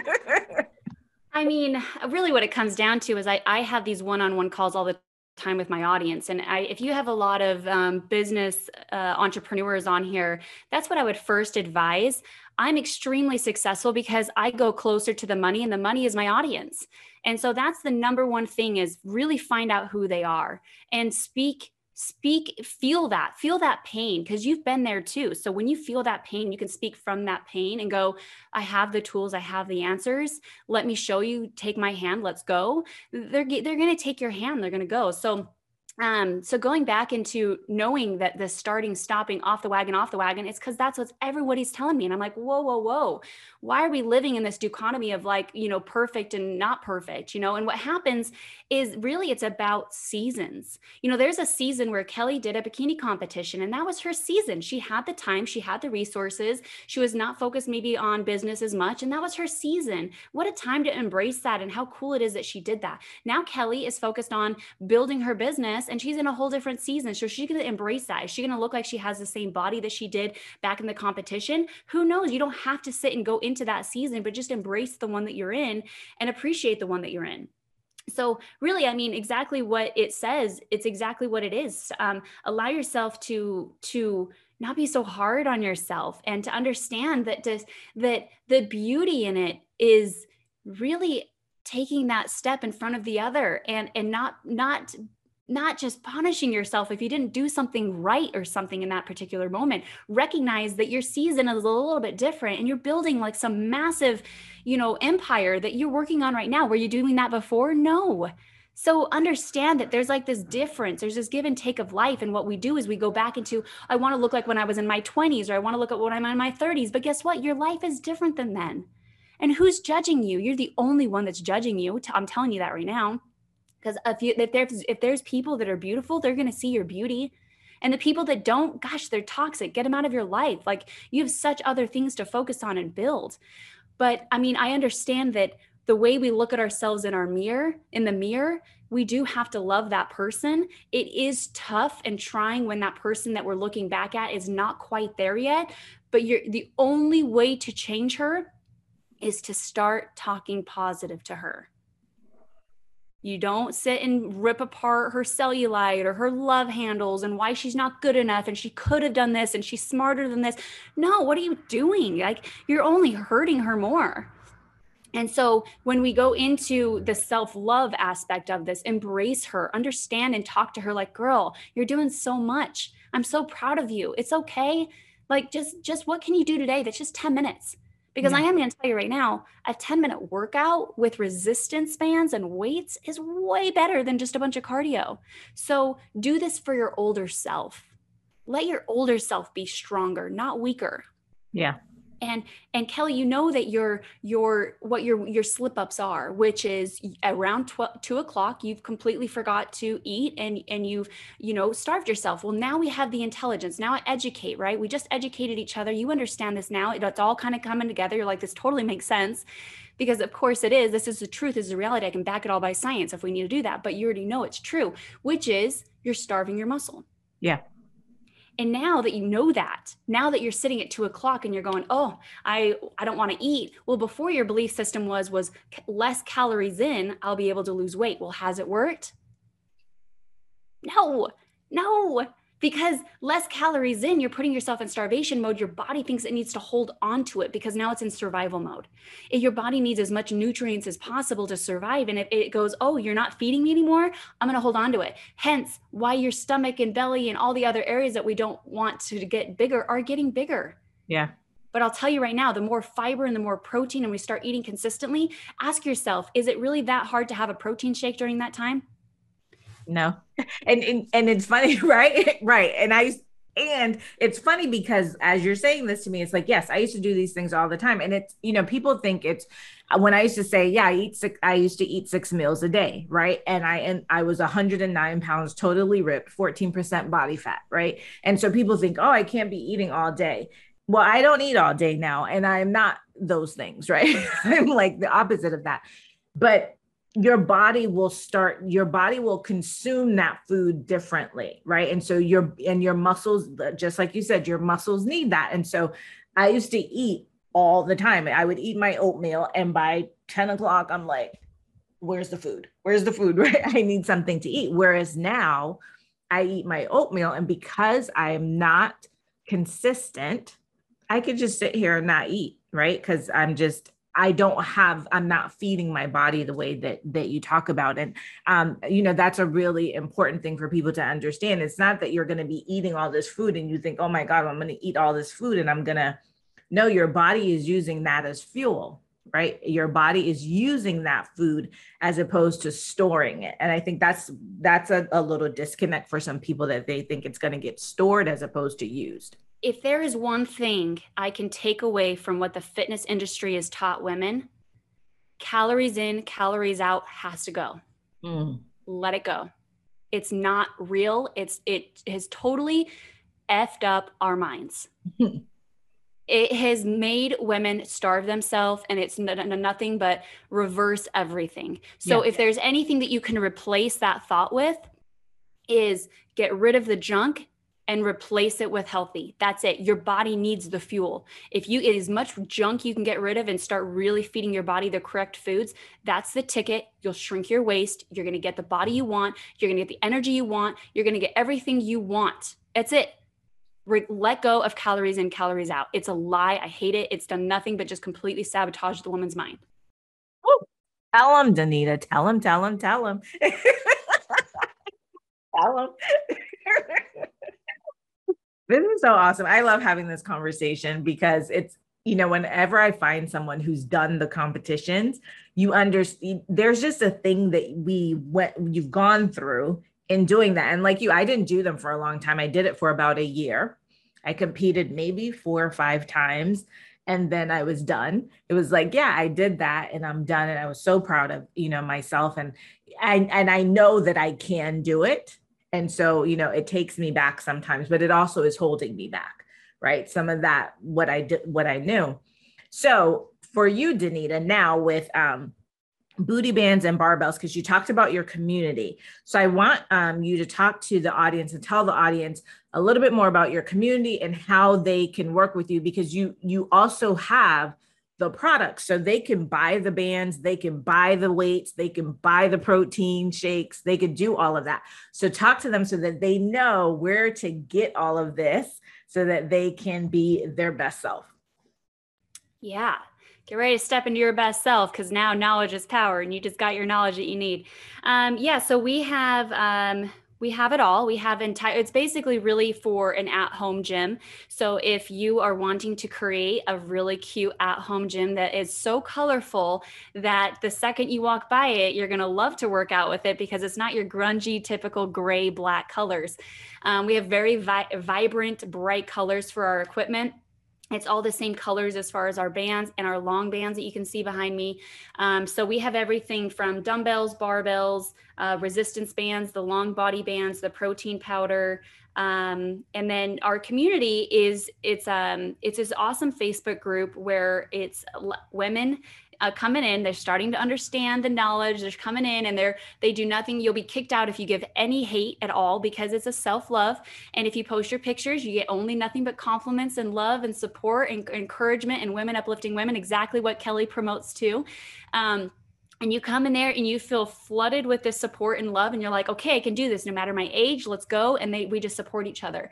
I mean, really what it comes down to is I I have these one-on-one calls all the time with my audience and I if you have a lot of um, business uh, entrepreneurs on here, that's what I would first advise. I'm extremely successful because I go closer to the money and the money is my audience. And so that's the number one thing is really find out who they are and speak speak feel that feel that pain because you've been there too. So when you feel that pain you can speak from that pain and go i have the tools i have the answers. Let me show you. Take my hand. Let's go. They're they're going to take your hand. They're going to go. So um, so going back into knowing that the starting, stopping, off the wagon, off the wagon, it's because that's what everybody's telling me. And I'm like, whoa, whoa, whoa. Why are we living in this dichotomy of like, you know, perfect and not perfect, you know? And what happens is really it's about seasons. You know, there's a season where Kelly did a bikini competition and that was her season. She had the time, she had the resources. She was not focused maybe on business as much. And that was her season. What a time to embrace that and how cool it is that she did that. Now Kelly is focused on building her business and she's in a whole different season. So she's going to embrace that. Is she going to look like she has the same body that she did back in the competition? Who knows? You don't have to sit and go into that season, but just embrace the one that you're in and appreciate the one that you're in so really i mean exactly what it says it's exactly what it is um, allow yourself to to not be so hard on yourself and to understand that just that the beauty in it is really taking that step in front of the other and and not not not just punishing yourself if you didn't do something right or something in that particular moment. Recognize that your season is a little bit different and you're building like some massive you know empire that you're working on right now. Were you doing that before? No. So understand that there's like this difference. There's this give and take of life. And what we do is we go back into i want to look like when i was in my 20s or i want to look at when i'm in my 30s but guess what? Your life is different than then. And who's judging you? You're the only one that's judging you. I'm telling you that right now because if you if there's if there's people that are beautiful they're going to see your beauty. And the people that don't gosh they're toxic get them out of your life. Like you have such other things to focus on and build. But i mean i understand that the way we look at ourselves in our mirror in the mirror we do have to love that person. It is tough and trying when that person that we're looking back at is not quite there yet. But you're the only way to change her is to start talking positive to her You don't sit and rip apart her cellulite or her love handles and why she's not good enough and she could have done this and she's smarter than this. No, what are you doing? Like you're only hurting her more. And so when we go into the self love aspect of this, embrace her, understand and talk to her like, girl, you're doing so much. I'm so proud of you. It's okay. Like just just what can you do today? That's just 10 minutes. Because yeah. I am going to tell you right now, a 10 minute workout with resistance bands and weights is way better than just a bunch of cardio. So do this for your older self. Let your older self be stronger, not weaker. Yeah and and kelly you know that your your what your your slip ups are which is around 12, 2 o'clock you've completely forgot to eat and and you've you know starved yourself. Well now we have the intelligence. Now I educate right? We just educated each other. You understand this now. It's all kind of coming together. You're like this totally makes sense. Because of course it is. This is the truth. This is the reality. I can back it all by science if we need to do that. But you already know it's true which is you're starving your muscle. Yeah and now that you know that, now that you're sitting at two o'clock and you're going, oh, I I don't want to eat. Well, before your belief system was was less calories in, I'll be able to lose weight. Well, has it worked? No, no because less calories in, you're putting yourself in starvation mode. Your body thinks it needs to hold on to it because now it's in survival mode. If your body needs as much nutrients as possible to survive, and if it goes, oh, you're not feeding me anymore, I'm going to hold on to it. Hence, why your stomach and belly and all the other areas that we don't want to get bigger are getting bigger. Yeah. But I'll tell you right now, the more fiber and the more protein, and we start eating consistently, ask yourself, is it really that hard to have a protein shake during that time? No. And, and and it's funny right? Right. And i and it's funny because as you're saying this to me it's like yes i used to do these things all the time. And it's you know people think it's when i used to say yeah i eat six i used to eat six meals a day right? And i and i was 109 pounds totally ripped 14% body fat right? And so people think oh i can't be eating all day. Well i don't eat all day now and i'm not those things right? I'm like the opposite of that. But your body will start your body will consume that food differently right? And so your and your muscles just like you said your muscles need that. And so i used to eat all the time. I would eat my oatmeal and by 10 o'clock i'm like where's the food? Where's the food? Right? I need something to eat. Whereas now i eat my oatmeal and because i am not consistent i could just sit here and not eat right? Because i'm just I don't have, I'm not feeding my body the way that that you talk about. And um, you know, that's a really important thing for people to understand. It's not that you're gonna be eating all this food and you think, oh my God, I'm gonna eat all this food and I'm gonna no, your body is using that as fuel, right? Your body is using that food as opposed to storing it. And I think that's that's a, a little disconnect for some people that they think it's gonna get stored as opposed to used if there is one thing I can take away from what the fitness industry has taught women, calories in, calories out has to go. Mm. Let it go. It's not real. It's it has totally effed up our minds. it has made women starve themselves and it's n- nothing but reverse everything. So yeah. if there's anything that you can replace that thought with is get rid of the junk and replace it with healthy. That's it. Your body needs the fuel. If you get as much junk you can get rid of and start really feeding your body the correct foods, that's the ticket. You'll shrink your waist. You're going to get the body you want. You're going to get the energy you want. You're going to get everything you want. That's it. Re- let go of calories in, calories out. It's a lie. I hate it. It's done nothing but just completely sabotage the woman's mind. Woo. Tell him, Danita. Tell him, tell him, tell him. tell him. This is so awesome. I love having this conversation because it's, you know, whenever I find someone who's done the competitions, you understand there's just a thing that we went, you've gone through in doing that. And like you, I didn't do them for a long time. I did it for about a year. I competed maybe four or five times and then I was done. It was like, yeah, I did that and I'm done. And I was so proud of, you know, myself. And and and I know that I can do it and so you know it takes me back sometimes but it also is holding me back right? Some of that what i did what i knew. So for you danita now with um booty bands and barbells because you talked about your community. So i want um, you to talk to the audience and tell the audience a little bit more about your community and how they can work with you because you you also have the products. So they can buy the bands they can buy the weights they can buy the protein shakes they could do all of that. So talk to them so that they know where to get all of this so that they can be their best self. Yeah. Get ready to step into your best self because now knowledge is power and you just got your knowledge that you need. Um, yeah so we have um, we have it all. We have entire, it's basically really for an at home gym. So if you are wanting to create a really cute at home gym that is so colorful that the second you walk by it, you're going to love to work out with it because it's not your grungy, typical gray, black colors. Um, we have very vi- vibrant, bright colors for our equipment. It's all the same colors as far as our bands and our long bands that you can see behind me. Um, so we have everything from dumbbells, barbells, uh, resistance bands, the long body bands, the protein powder, um, and then our community is it's um it's this awesome Facebook group where it's women uh, coming in they're starting to understand the knowledge they're coming in and they're they do nothing you'll be kicked out if you give any hate at all because it's a self-love. And if you post your pictures you get only nothing but compliments and love and support and encouragement and women uplifting women exactly what kelly promotes too. Um, and you come in there and you feel flooded with this support and love and you're like okay i can do this no matter my age let's go. And they we just support each other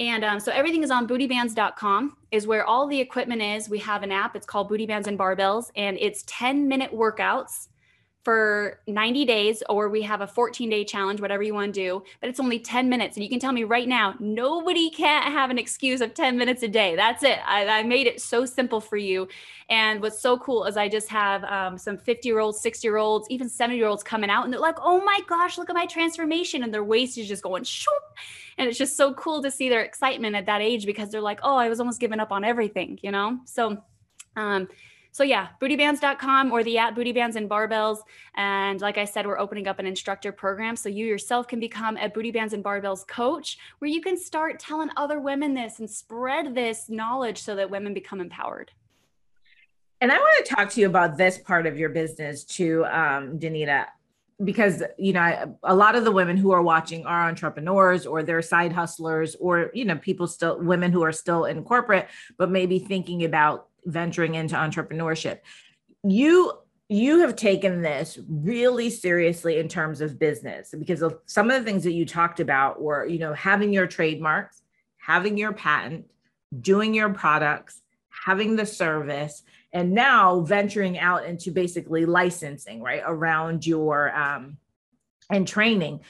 and um, so everything is on bootybands.com is where all the equipment is. We have an app. It's called Booty Bands and Barbells, and it's 10 minute workouts for 90 days, or we have a 14 day challenge, whatever you want to do, but it's only 10 minutes. And you can tell me right now, nobody can't have an excuse of 10 minutes a day. That's it. I, I made it so simple for you. And what's so cool is I just have um, some 50 year olds, 60 year olds, even 70 year olds coming out and they're like, oh my gosh, look at my transformation. And their waist is just going, shoop. And it's just so cool to see their excitement at that age because they're like, oh, I was almost giving up on everything, you know? So, um, so yeah, bootybands.com or the at bootybands and barbells. And like I said, we're opening up an instructor program. So you yourself can become a bootybands and barbells coach where you can start telling other women this and spread this knowledge so that women become empowered. And I want to talk to you about this part of your business too, um, Danita, because you know a lot of the women who are watching are entrepreneurs or they're side hustlers or you know people still women who are still in corporate but maybe thinking about venturing into entrepreneurship. You you have taken this really seriously in terms of business because of some of the things that you talked about were, you know, having your trademarks, having your patent, doing your products, having the service, and now venturing out into basically licensing, right, around your um, and training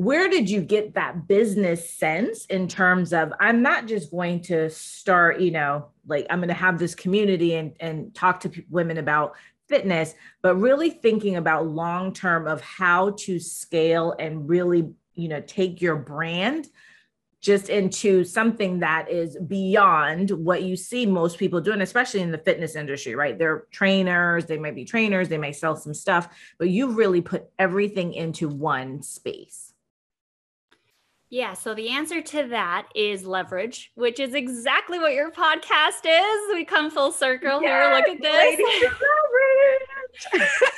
where did you get that business sense in terms of i'm not just going to start you know like i'm going to have this community and and talk to women about fitness but really thinking about long term of how to scale and really you know take your brand just into something that is beyond what you see most people doing, especially in the fitness industry, right? They're trainers, they might be trainers, they may sell some stuff, but you've really put everything into one space. Yeah, so the answer to that is leverage, which is exactly what your podcast is. We come full circle yes, here. Look at this.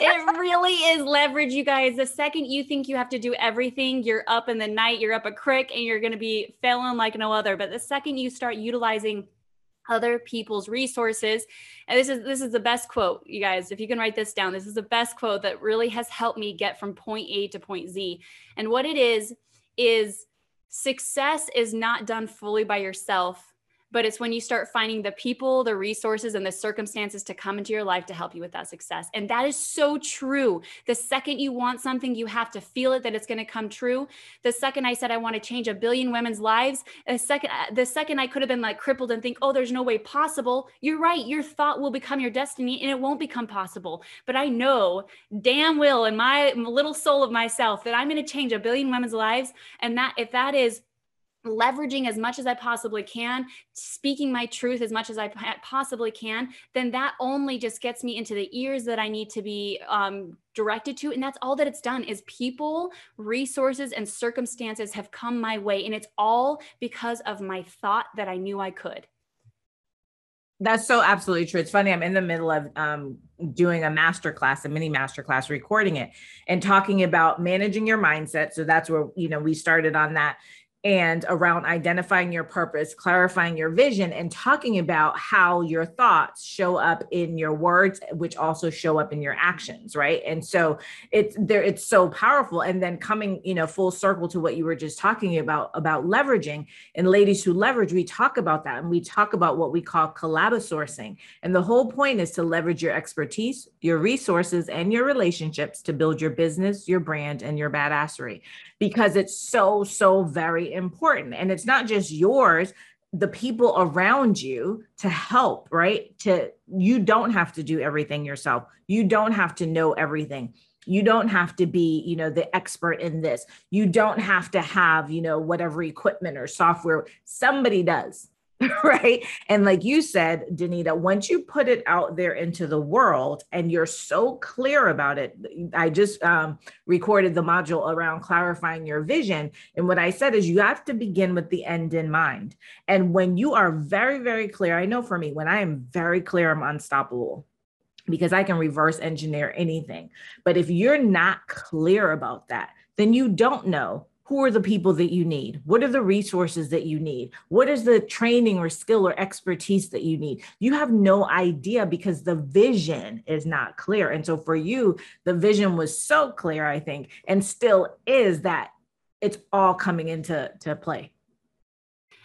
it really is leverage, you guys. The second you think you have to do everything, you're up in the night, you're up a crick, and you're going to be failing like no other. But the second you start utilizing other people's resources and this is this is the best quote you guys if you can write this down this is the best quote that really has helped me get from point a to point z and what it is is success is not done fully by yourself but it's when you start finding the people, the resources, and the circumstances to come into your life to help you with that success. And that is so true. The second you want something, you have to feel it that it's going to come true. The second I said I want to change a billion women's lives, the second uh, the second I could have been like crippled and think, "Oh, there's no way possible." You're right. Your thought will become your destiny and it won't become possible. But I know damn well in my little soul of myself that I'm going to change a billion women's lives and that if that is leveraging as much as I possibly can, speaking my truth as much as I possibly can, then that only just gets me into the ears that I need to be um, directed to. And that's all that it's done is people, resources, and circumstances have come my way. And it's all because of my thought that I knew I could. That's so absolutely true. It's funny. I'm in the middle of um, doing a master class, a mini master class, recording it and talking about managing your mindset. So that's where, you know, we started on that and around identifying your purpose, clarifying your vision, and talking about how your thoughts show up in your words, which also show up in your actions, right? And so it's there, it's so powerful. And then coming, you know, full circle to what you were just talking about about leveraging and ladies who leverage, we talk about that and we talk about what we call collabosourcing. And the whole point is to leverage your expertise, your resources, and your relationships to build your business, your brand, and your badassery because it's so, so very important. And it's not just yours, the people around you to help, right? To you don't have to do everything yourself. You don't have to know everything. You don't have to be, you know, the expert in this. You don't have to have, you know, whatever equipment or software. Somebody does. right? And like you said, Danita, once you put it out there into the world and you're so clear about it, I just um, recorded the module around clarifying your vision. And what I said is you have to begin with the end in mind. And when you are very, very clear, I know for me, when I am very clear, I'm unstoppable because I can reverse engineer anything. But if you're not clear about that, then you don't know who are the people that you need? What are the resources that you need? What is the training or skill or expertise that you need? You have no idea because the vision is not clear. And so for you, the vision was so clear, I think, and still is that it's all coming into to play.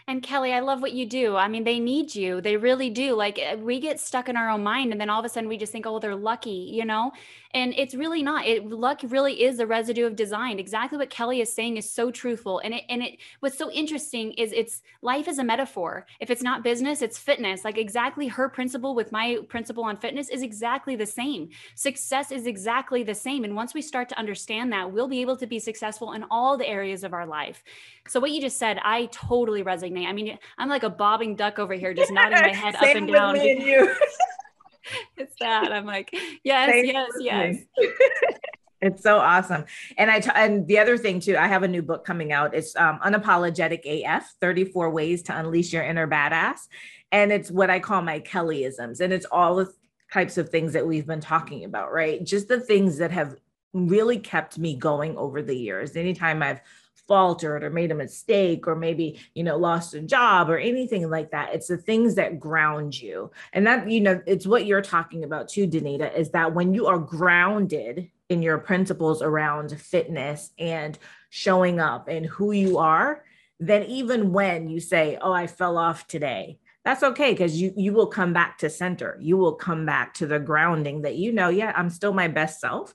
And Kelly, I love what you do. I mean, they need you. They really do. Like eh, we get stuck in our own mind and then all of a sudden we just think, oh, they're lucky, you know? And it's really not. It luck really is the residue of design. Exactly what Kelly is saying is so truthful. And it and it what's so interesting is it's life is a metaphor. If it's not business, it's fitness. Like exactly her principle with my principle on fitness is exactly the same. Success is exactly the same. And once we start to understand that, we'll be able to be successful in all the areas of our life. So what you just said, I totally resonate. I mean, I'm like a bobbing duck over here, just nodding my head up and down. And it's that I'm like, yes, yes, yes. it's so awesome. And I t- and the other thing too, I have a new book coming out. It's um, unapologetic AF: 34 ways to unleash your inner badass, and it's what I call my Kellyisms, and it's all the types of things that we've been talking about, right? Just the things that have really kept me going over the years. Anytime I've faltered or made a mistake or maybe you know lost a job or anything like that. It's the things that ground you. And that you know it's what you're talking about too danita is that when you are grounded in your principles around fitness and showing up and who you are then even when you say oh i fell off today that's okay because you you will come back to center. You will come back to the grounding that you know yeah i'm still my best self.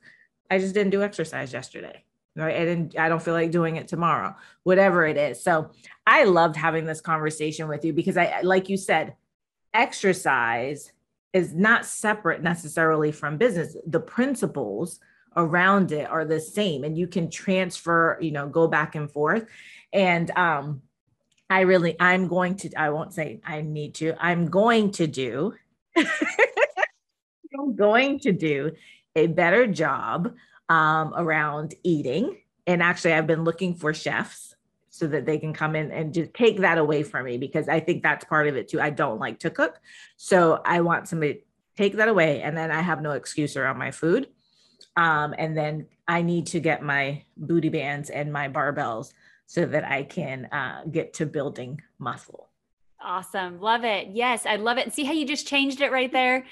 I just didn't do exercise yesterday right? I i don't feel like doing it tomorrow whatever it is. So i loved having this conversation with you because i like you said exercise is not separate necessarily from business. The principles around it are the same and you can transfer you know go back and forth. And um i really i'm going to i won't say i need to i'm going to do i'm going to do a better job um, around eating. And actually, I've been looking for chefs so that they can come in and just take that away from me because I think that's part of it too. I don't like to cook. So I want somebody to take that away. And then I have no excuse around my food. Um, and then I need to get my booty bands and my barbells so that I can uh, get to building muscle. Awesome. Love it. Yes, I love it. see how you just changed it right there?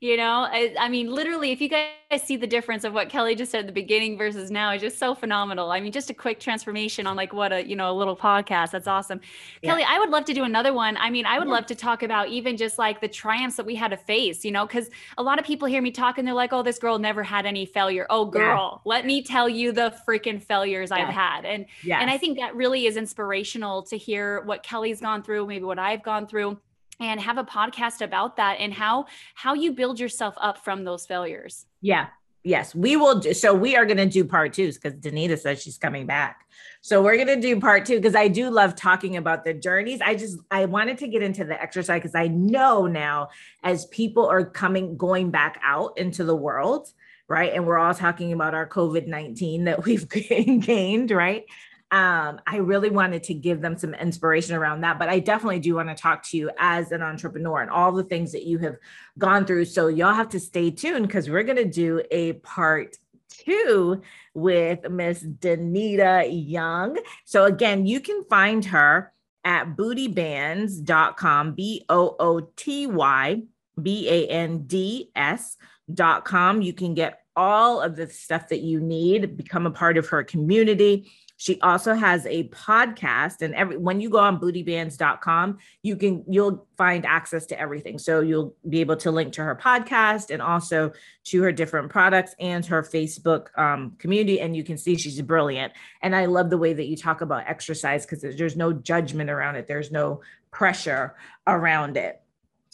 You know, I, I, mean, literally, if you guys see the difference of what Kelly just said at the beginning versus now, it's just so phenomenal. I mean, just a quick transformation on like what a, you know, a little podcast. That's awesome. Yeah. Kelly, I would love to do another one. I mean, I would yeah. love to talk about even just like the triumphs that we had to face, you know, because a lot of people hear me talk and they're like, oh, this girl never had any failure. Oh, girl, yeah. let me tell you the freaking failures I've had. And, yes. and I think that really is inspirational to hear what Kelly's gone through, maybe what I've gone through and have a podcast about that and how how you build yourself up from those failures. Yeah. Yes, we will. Do, so we are going to do part two because Danita says she's coming back. So we're going to do part two because I do love talking about the journeys. I just I wanted to get into the exercise because I know now as people are coming going back out into the world, right? And we're all talking about our COVID nineteen that we've gained, right? Um, I really wanted to give them some inspiration around that. But I definitely do want to talk to you as an entrepreneur and all the things that you have gone through. So y'all have to stay tuned because we're going to do a part two with Miss Danita Young. So again, you can find her at bootybands.com, B O O T Y B A N D S.com. You can get all of the stuff that you need, become a part of her community. She also has a podcast and every when you go on bootybands.com, you can you'll find access to everything. So you'll be able to link to her podcast and also to her different products and her Facebook um, community and you can see she's brilliant. And I love the way that you talk about exercise because there's no judgment around it. There's no pressure around it.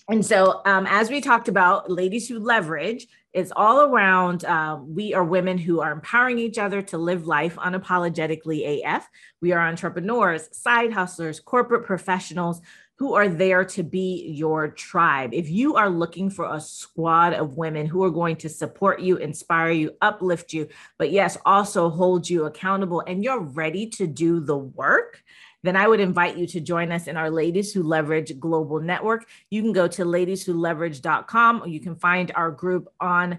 And so, um, as we talked about, ladies who leverage is all around. Uh, we are women who are empowering each other to live life unapologetically AF. We are entrepreneurs, side hustlers, corporate professionals who are there to be your tribe. If you are looking for a squad of women who are going to support you, inspire you, uplift you, but yes, also hold you accountable, and you're ready to do the work then I would invite you to join us in our Ladies Who Leverage Global Network. You can go to ladieswholeverage.com or you can find our group on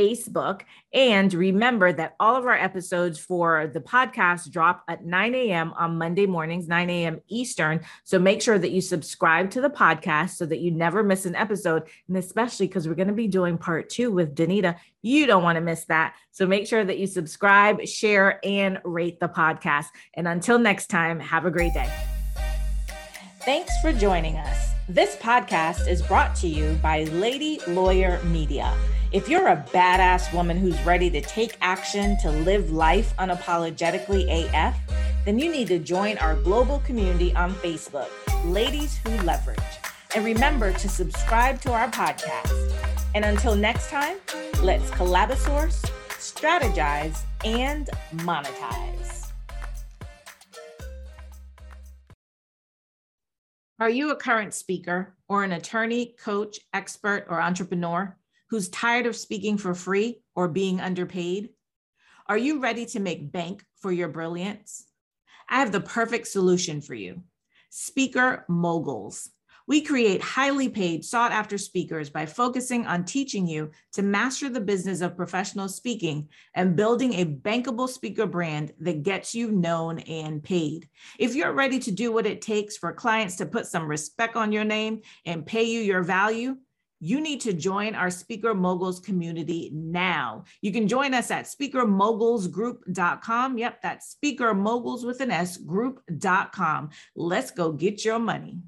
Facebook. And remember that all of our episodes for the podcast drop at 9 a.m. on Monday mornings, 9 a.m. Eastern. So make sure that you subscribe to the podcast so that you never miss an episode. And especially because we're going to be doing part two with Danita, you don't want to miss that. So make sure that you subscribe, share, and rate the podcast. And until next time, have a great day. Thanks for joining us. This podcast is brought to you by Lady Lawyer Media. If you're a badass woman who's ready to take action to live life unapologetically AF, then you need to join our global community on Facebook, Ladies Who Leverage. And remember to subscribe to our podcast. And until next time, let's collabosource, strategize, and monetize. Are you a current speaker or an attorney, coach, expert, or entrepreneur? Who's tired of speaking for free or being underpaid? Are you ready to make bank for your brilliance? I have the perfect solution for you Speaker Moguls. We create highly paid, sought after speakers by focusing on teaching you to master the business of professional speaking and building a bankable speaker brand that gets you known and paid. If you're ready to do what it takes for clients to put some respect on your name and pay you your value, you need to join our Speaker Moguls community now. You can join us at speakermogulsgroup.com. Yep, that's Speaker Moguls with an S group.com. Let's go get your money.